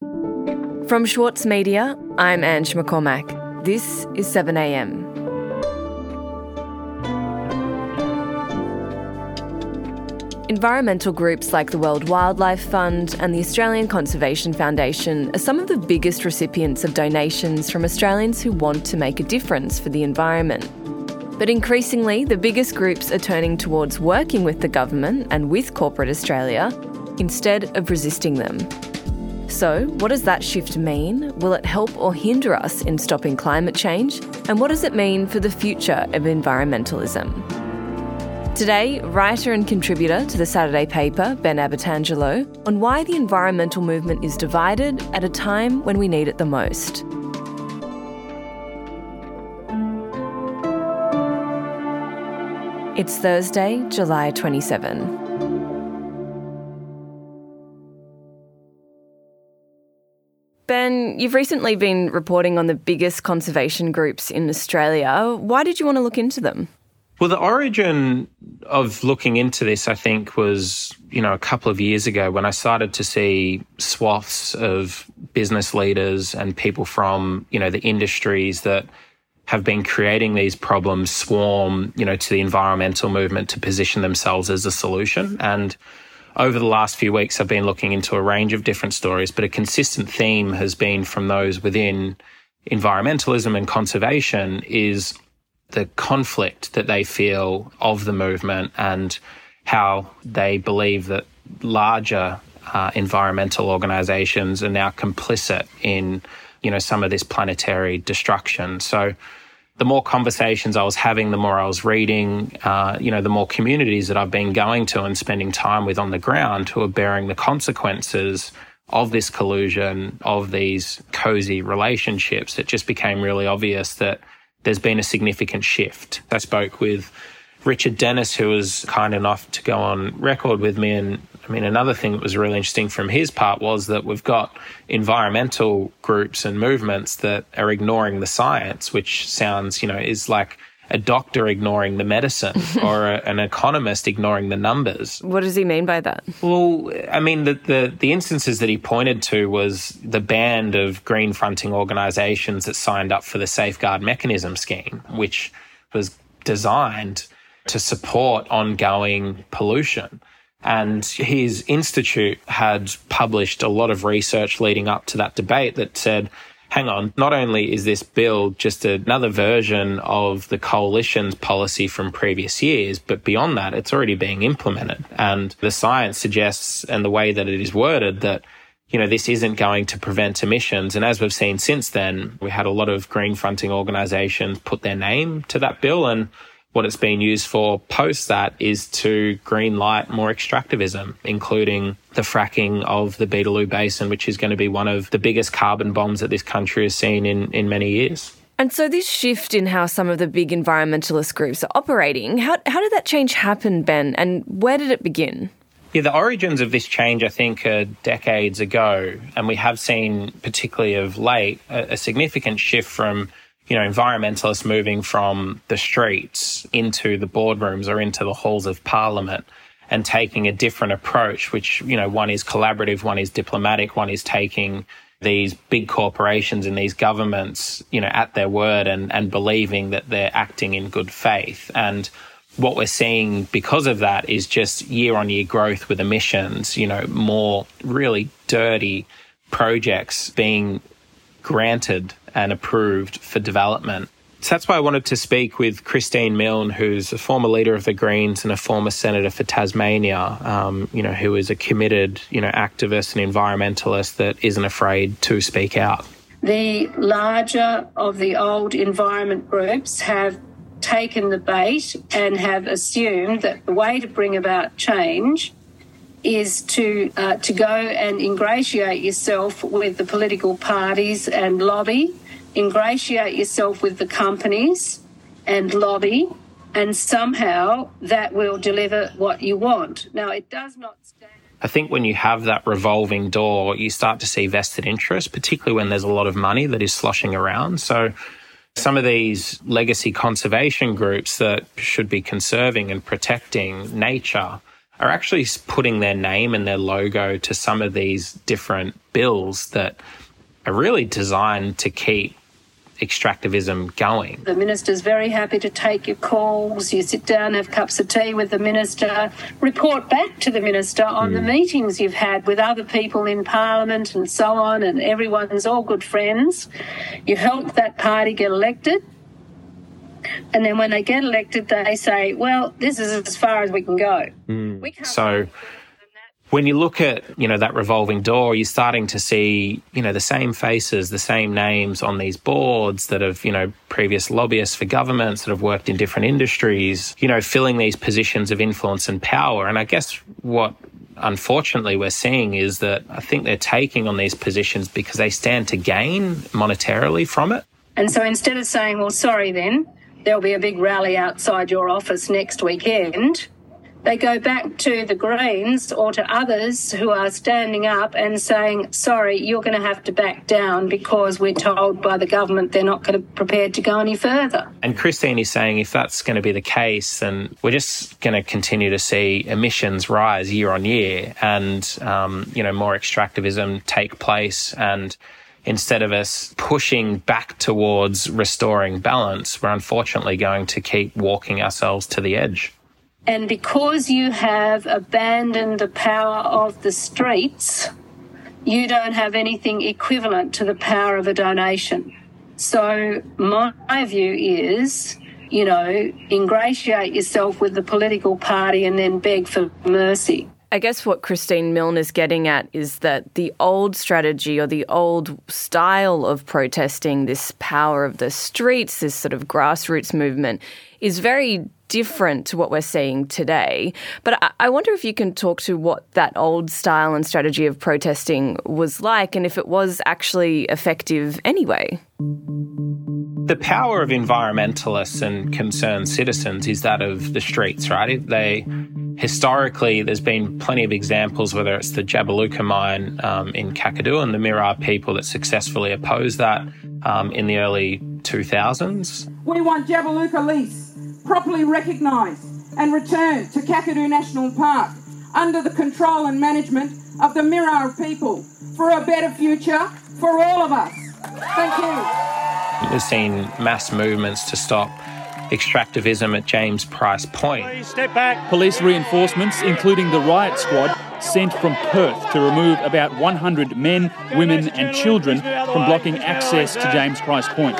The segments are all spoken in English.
From Schwartz Media, I'm Ange McCormack. This is 7am. Environmental groups like the World Wildlife Fund and the Australian Conservation Foundation are some of the biggest recipients of donations from Australians who want to make a difference for the environment. But increasingly, the biggest groups are turning towards working with the government and with corporate Australia instead of resisting them. So, what does that shift mean? Will it help or hinder us in stopping climate change? And what does it mean for the future of environmentalism? Today, writer and contributor to the Saturday paper, Ben Abbatangelo, on why the environmental movement is divided at a time when we need it the most. It's Thursday, July 27. Ben, you've recently been reporting on the biggest conservation groups in Australia. Why did you want to look into them? Well, the origin of looking into this, I think, was, you know, a couple of years ago when I started to see swaths of business leaders and people from, you know, the industries that have been creating these problems swarm, you know, to the environmental movement to position themselves as a solution. And over the last few weeks, I've been looking into a range of different stories, but a consistent theme has been from those within environmentalism and conservation is the conflict that they feel of the movement and how they believe that larger uh, environmental organizations are now complicit in you know some of this planetary destruction. So the more conversations I was having, the more I was reading, uh, you know, the more communities that I've been going to and spending time with on the ground who are bearing the consequences of this collusion, of these cozy relationships, it just became really obvious that there's been a significant shift. I spoke with Richard Denniss, who was kind enough to go on record with me. And I mean, another thing that was really interesting from his part was that we've got environmental groups and movements that are ignoring the science, which sounds, you know, is like a doctor ignoring the medicine or a, an economist ignoring the numbers. What does he mean by that? Well, I mean, the, the, the instances that he pointed to was the band of green fronting organizations that signed up for the Safeguard Mechanism scheme, which was designed to support ongoing pollution. And his institute had published a lot of research leading up to that debate that said, hang on, not only is this bill just another version of the coalition's policy from previous years, but beyond that, it's already being implemented. And the science suggests, and the way that it is worded, that you know, this isn't going to prevent emissions. And as we've seen since then, we had a lot of green fronting organizations put their name to that bill. And what it's been used for post that is to green light more extractivism, including the fracking of the Beetaloo Basin, which is going to be one of the biggest carbon bombs that this country has seen in, in many years. And so, this shift in how some of the big environmentalist groups are operating, how, how did that change happen, Ben, and where did it begin? Yeah, the origins of this change, I think, are decades ago. And we have seen, particularly of late, a, a significant shift from you know, environmentalists moving from the streets into the boardrooms or into the halls of parliament and taking a different approach, which, you know, one is collaborative, one is diplomatic, one is taking these big corporations and these governments, you know, at their word and, and believing that they're acting in good faith. And what we're seeing because of that is just year on year growth with emissions, you know, more really dirty projects being granted and approved for development. So that's why I wanted to speak with Christine Milne, who's a former leader of the Greens and a former senator for Tasmania, um, you know, who is a committed, you know, activist and environmentalist that isn't afraid to speak out. The larger of the old environment groups have taken the bait and have assumed that the way to bring about change is to uh, to go and ingratiate yourself with the political parties and lobby ingratiate yourself with the companies and lobby, and somehow that will deliver what you want. Now, it does not stand. I think when you have that revolving door, you start to see vested interest, particularly when there's a lot of money that is sloshing around. So, some of these legacy conservation groups that should be conserving and protecting nature are actually putting their name and their logo to some of these different bills that are really designed to keep extractivism going. The minister's very happy to take your calls. You sit down, have cups of tea with the minister, report back to the minister on mm. the meetings you've had with other people in parliament and so on, and everyone's all good friends. You help that party get elected. And then when they get elected, they say, well, this is as far as we can go. Mm. so when you look at you know that revolving door you're starting to see you know the same faces the same names on these boards that have you know previous lobbyists for governments that have worked in different industries you know filling these positions of influence and power. And i guess what unfortunately we're seeing is that i think they're taking on these positions because they stand to gain monetarily from it. And so instead of saying well sorry then there'll be a big rally outside your office next weekend they go back to the Greens or to others who are standing up and saying, sorry, you're going to have to back down because we're told by the government they're not going to prepared to go any further. And Christine is saying if that's going to be the case, then we're just going to continue to see emissions rise year on year and, um, you know, more extractivism take place and instead of us pushing back towards restoring balance, we're unfortunately going to keep walking ourselves to the edge. And because you have abandoned the power of the streets, you don't have anything equivalent to the power of a donation. So, my view is, you know, ingratiate yourself with the political party and then beg for mercy. I guess what Christine Milne is getting at is that the old strategy or the old style of protesting, this power of the streets, this sort of grassroots movement, is very different to what we're seeing today. But I wonder if you can talk to what that old style and strategy of protesting was like and if it was actually effective anyway. The power of environmentalists and concerned citizens is that of the streets, right? They historically, there's been plenty of examples, whether it's the Jabiluka mine um, in Kakadu and the Mirarr people that successfully opposed that um, in the early 2000s. We want Jabiluka lease properly recognised and returned to Kakadu National Park under the control and management of the Mirarr people for a better future for all of us. Thank you. We've seen mass movements to stop extractivism at James Price Point. Please step back. Police reinforcements, including the riot squad, sent from Perth to remove about 100 men, women, and children from blocking access to James Price Point.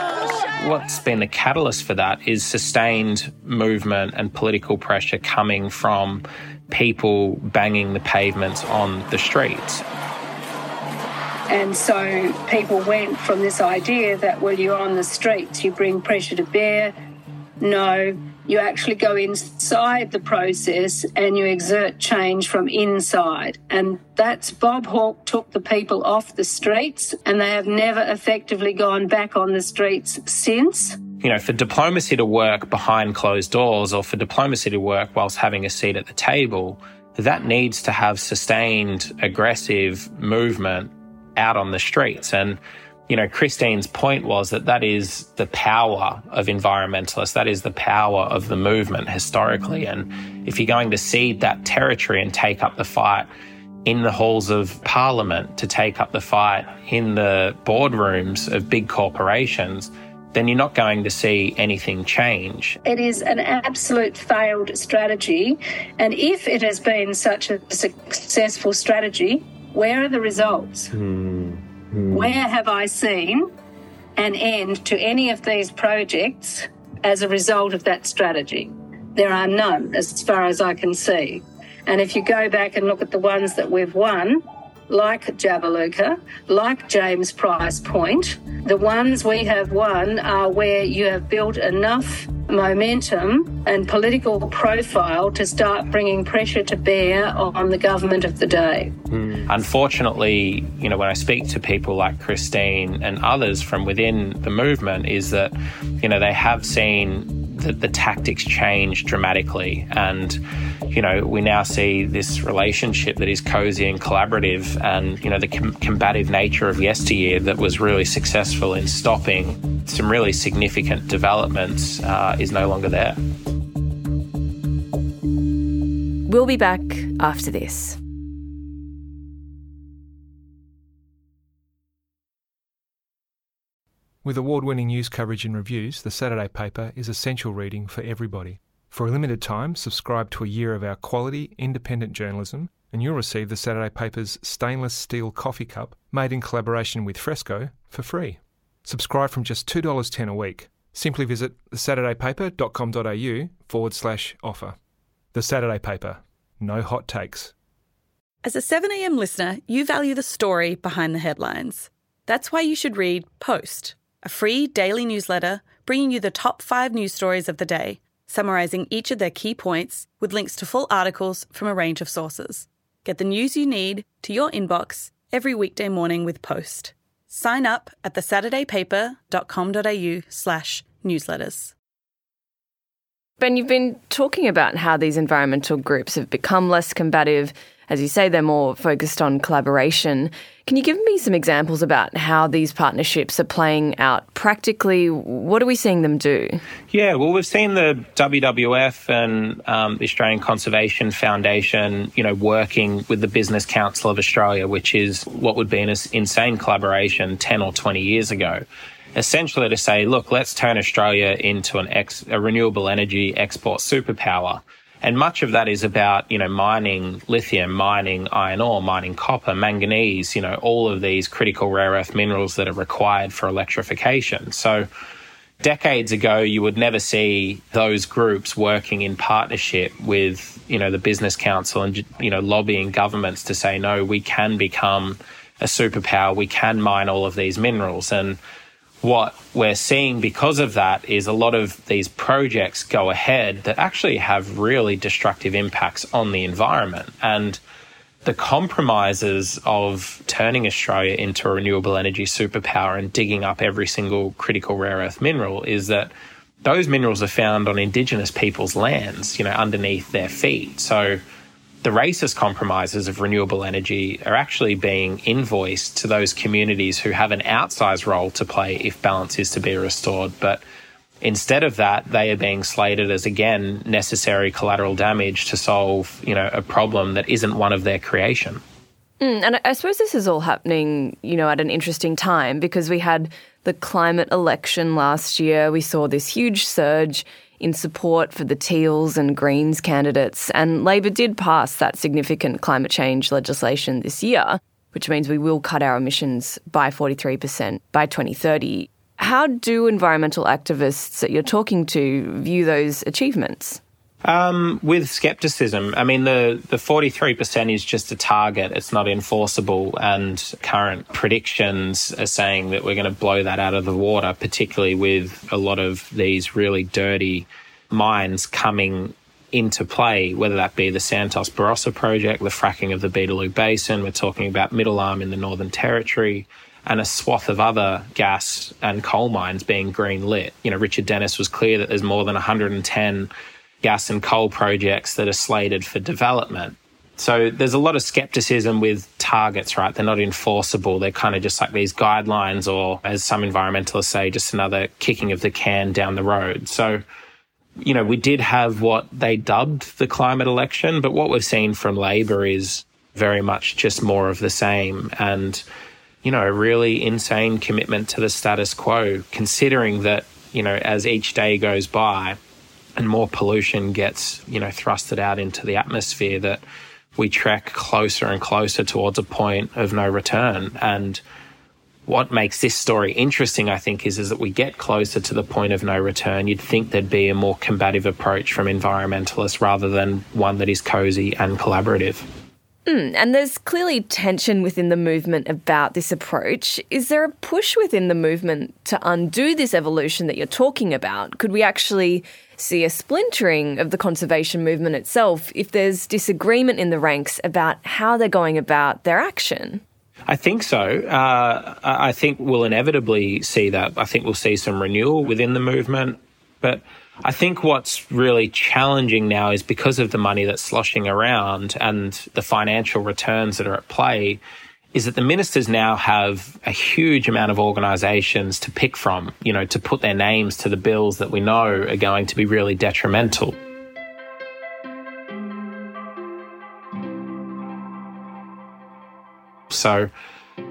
What's been the catalyst for that is sustained movement and political pressure coming from people banging the pavements on the streets. And so people went from this idea that, well, you're on the streets, you bring pressure to bear, no, you actually go inside the process and you exert change from inside. And that's Bob Hawke took the people off the streets and they have never effectively gone back on the streets since. You know, for diplomacy to work behind closed doors or for diplomacy to work whilst having a seat at the table, that needs to have sustained aggressive movement out on the streets. And you know, Christine's point was that that is the power of environmentalists. That is the power of the movement historically. And if you're going to cede that territory and take up the fight in the halls of parliament, to take up the fight in the boardrooms of big corporations, then you're not going to see anything change. It is an absolute failed strategy. And if it has been such a successful strategy, where are the results? Hmm. Mm. Where have I seen an end to any of these projects as a result of that strategy? There are none, as far as I can see. And if you go back and look at the ones that we've won, like Jabiluka, like James Price Point, the ones we have won are where you have built enough momentum and political profile to start bringing pressure to bear on the government of the day. Mm. Unfortunately, you know, when I speak to people like Christine and others from within the movement, is that, you know, they have seen the, the tactics change dramatically. And, you know, we now see this relationship that is cozy and collaborative and, you know, the com- combative nature of yesteryear that was really successful in stopping some really significant developments uh, is no longer there. We'll be back after this. With award winning news coverage and reviews, the Saturday paper is essential reading for everybody. For a limited time, subscribe to a year of our quality, independent journalism, and you'll receive the Saturday paper's stainless steel coffee cup, made in collaboration with Fresco, for free. Subscribe from just $2.10 a week. Simply visit thesaturdaypaper.com.au forward slash offer. The Saturday Paper. No hot takes. As a 7am listener, you value the story behind the headlines. That's why you should read Post a free daily newsletter bringing you the top five news stories of the day, summarising each of their key points with links to full articles from a range of sources. Get the news you need to your inbox every weekday morning with Post. Sign up at thesaturdaypaper.com.au slash newsletters. Ben, you've been talking about how these environmental groups have become less combative as you say, they're more focused on collaboration. Can you give me some examples about how these partnerships are playing out practically? What are we seeing them do? Yeah, well, we've seen the WWF and um, the Australian Conservation Foundation, you know, working with the Business Council of Australia, which is what would be an insane collaboration 10 or 20 years ago essentially to say, look, let's turn Australia into an ex- a renewable energy export superpower. And much of that is about, you know, mining lithium, mining iron ore, mining copper, manganese, you know, all of these critical rare earth minerals that are required for electrification. So decades ago, you would never see those groups working in partnership with, you know, the business council and, you know, lobbying governments to say, no, we can become a superpower. We can mine all of these minerals. And, what we're seeing because of that is a lot of these projects go ahead that actually have really destructive impacts on the environment. And the compromises of turning Australia into a renewable energy superpower and digging up every single critical rare earth mineral is that those minerals are found on Indigenous people's lands, you know, underneath their feet. So the racist compromises of renewable energy are actually being invoiced to those communities who have an outsized role to play if balance is to be restored. But instead of that, they are being slated as again necessary collateral damage to solve, you know, a problem that isn't one of their creation. Mm, and I suppose this is all happening, you know, at an interesting time because we had the climate election last year. We saw this huge surge in support for the Teals and Greens candidates, and Labor did pass that significant climate change legislation this year, which means we will cut our emissions by 43% by 2030. How do environmental activists that you're talking to view those achievements? Um, with skepticism, I mean the the forty three percent is just a target; it's not enforceable. And current predictions are saying that we're going to blow that out of the water, particularly with a lot of these really dirty mines coming into play, whether that be the Santos Barossa project, the fracking of the Beetaloo Basin. We're talking about Middle Arm in the Northern Territory. And a swath of other gas and coal mines being green lit. You know, Richard Denniss was clear that there's more than 110 gas and coal projects that are slated for development. So there's a lot of skepticism with targets, right? They're not enforceable. They're kind of just like these guidelines, or as some environmentalists say, just another kicking of the can down the road. So, you know, we did have what they dubbed the climate election, but what we've seen from Labor is very much just more of the same. And, you know, a really insane commitment to the status quo, considering that, you know, as each day goes by, and more pollution gets, you know, thrusted out into the atmosphere that we track closer and closer towards a point of no return. And what makes this story interesting, I think, is, is that we get closer to the point of no return. You'd think there'd be a more combative approach from environmentalists rather than one that is cozy and collaborative. Mm, and there's clearly tension within the movement about this approach. Is there a push within the movement to undo this evolution that you're talking about? Could we actually see a splintering of the conservation movement itself if there's disagreement in the ranks about how they're going about their action? I think so. Uh, I think we'll inevitably see that. I think we'll see some renewal within the movement. But I think what's really challenging now is because of the money that's sloshing around and the financial returns that are at play, is that the ministers now have a huge amount of organisations to pick from, you know, to put their names to the bills that we know are going to be really detrimental. So,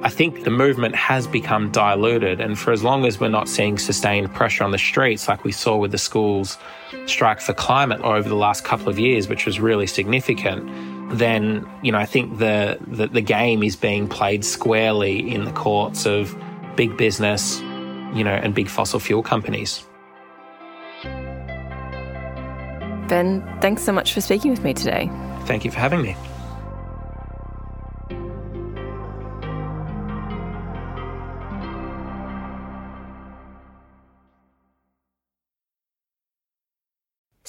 I think the movement has become diluted. And for as long as we're not seeing sustained pressure on the streets, like we saw with the schools strike for climate over the last couple of years, which was really significant, then, you know, I think the, the, the game is being played squarely in the courts of big business, you know, and big fossil fuel companies. Ben, thanks so much for speaking with me today. Thank you for having me.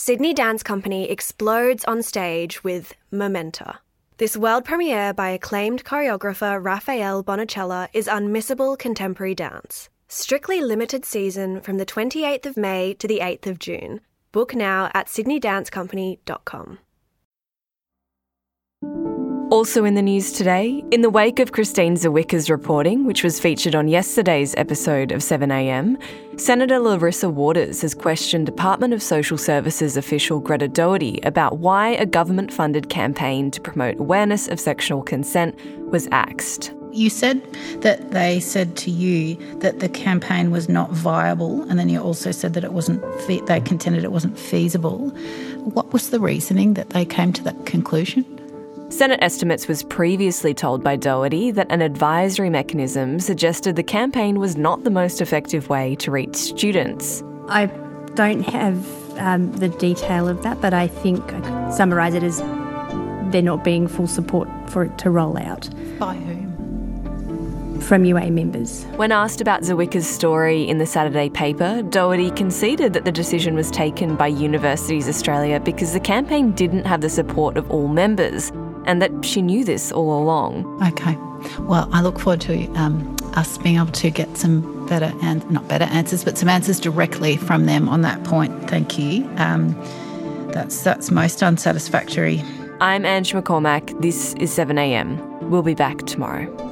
Sydney Dance Company explodes on stage with Momenta. This world premiere by acclaimed choreographer Rafael Bonachela is unmissable contemporary dance. Strictly limited season from the 28th of May to the 8th of June. Book now at sydneydancecompany.com. Also in the news today, in the wake of Christine Zawicka's reporting, which was featured on yesterday's episode of 7am, Senator Larissa Waters has questioned Department of Social Services official Greta Doherty about why a government funded campaign to promote awareness of sexual consent was axed. You said that they said to you that the campaign was not viable, and then you also said that it wasn't. Fe- they contended it wasn't feasible. What was the reasoning that they came to that conclusion? Senate Estimates was previously told by Doherty that an advisory mechanism suggested the campaign was not the most effective way to reach students. I don't have um, the detail of that, but I think I could summarise it as there not being full support for it to roll out. By whom? From UA members. When asked about Zawicka's story in the Saturday paper, Doherty conceded that the decision was taken by Universities Australia because the campaign didn't have the support of all members and that she knew this all along. Okay. Well, I look forward to um, us being able to get some better and not better answers, but some answers directly from them on that point. Thank you. Um, that's that's most unsatisfactory. I'm Ange McCormack. This is 7am. We'll be back tomorrow.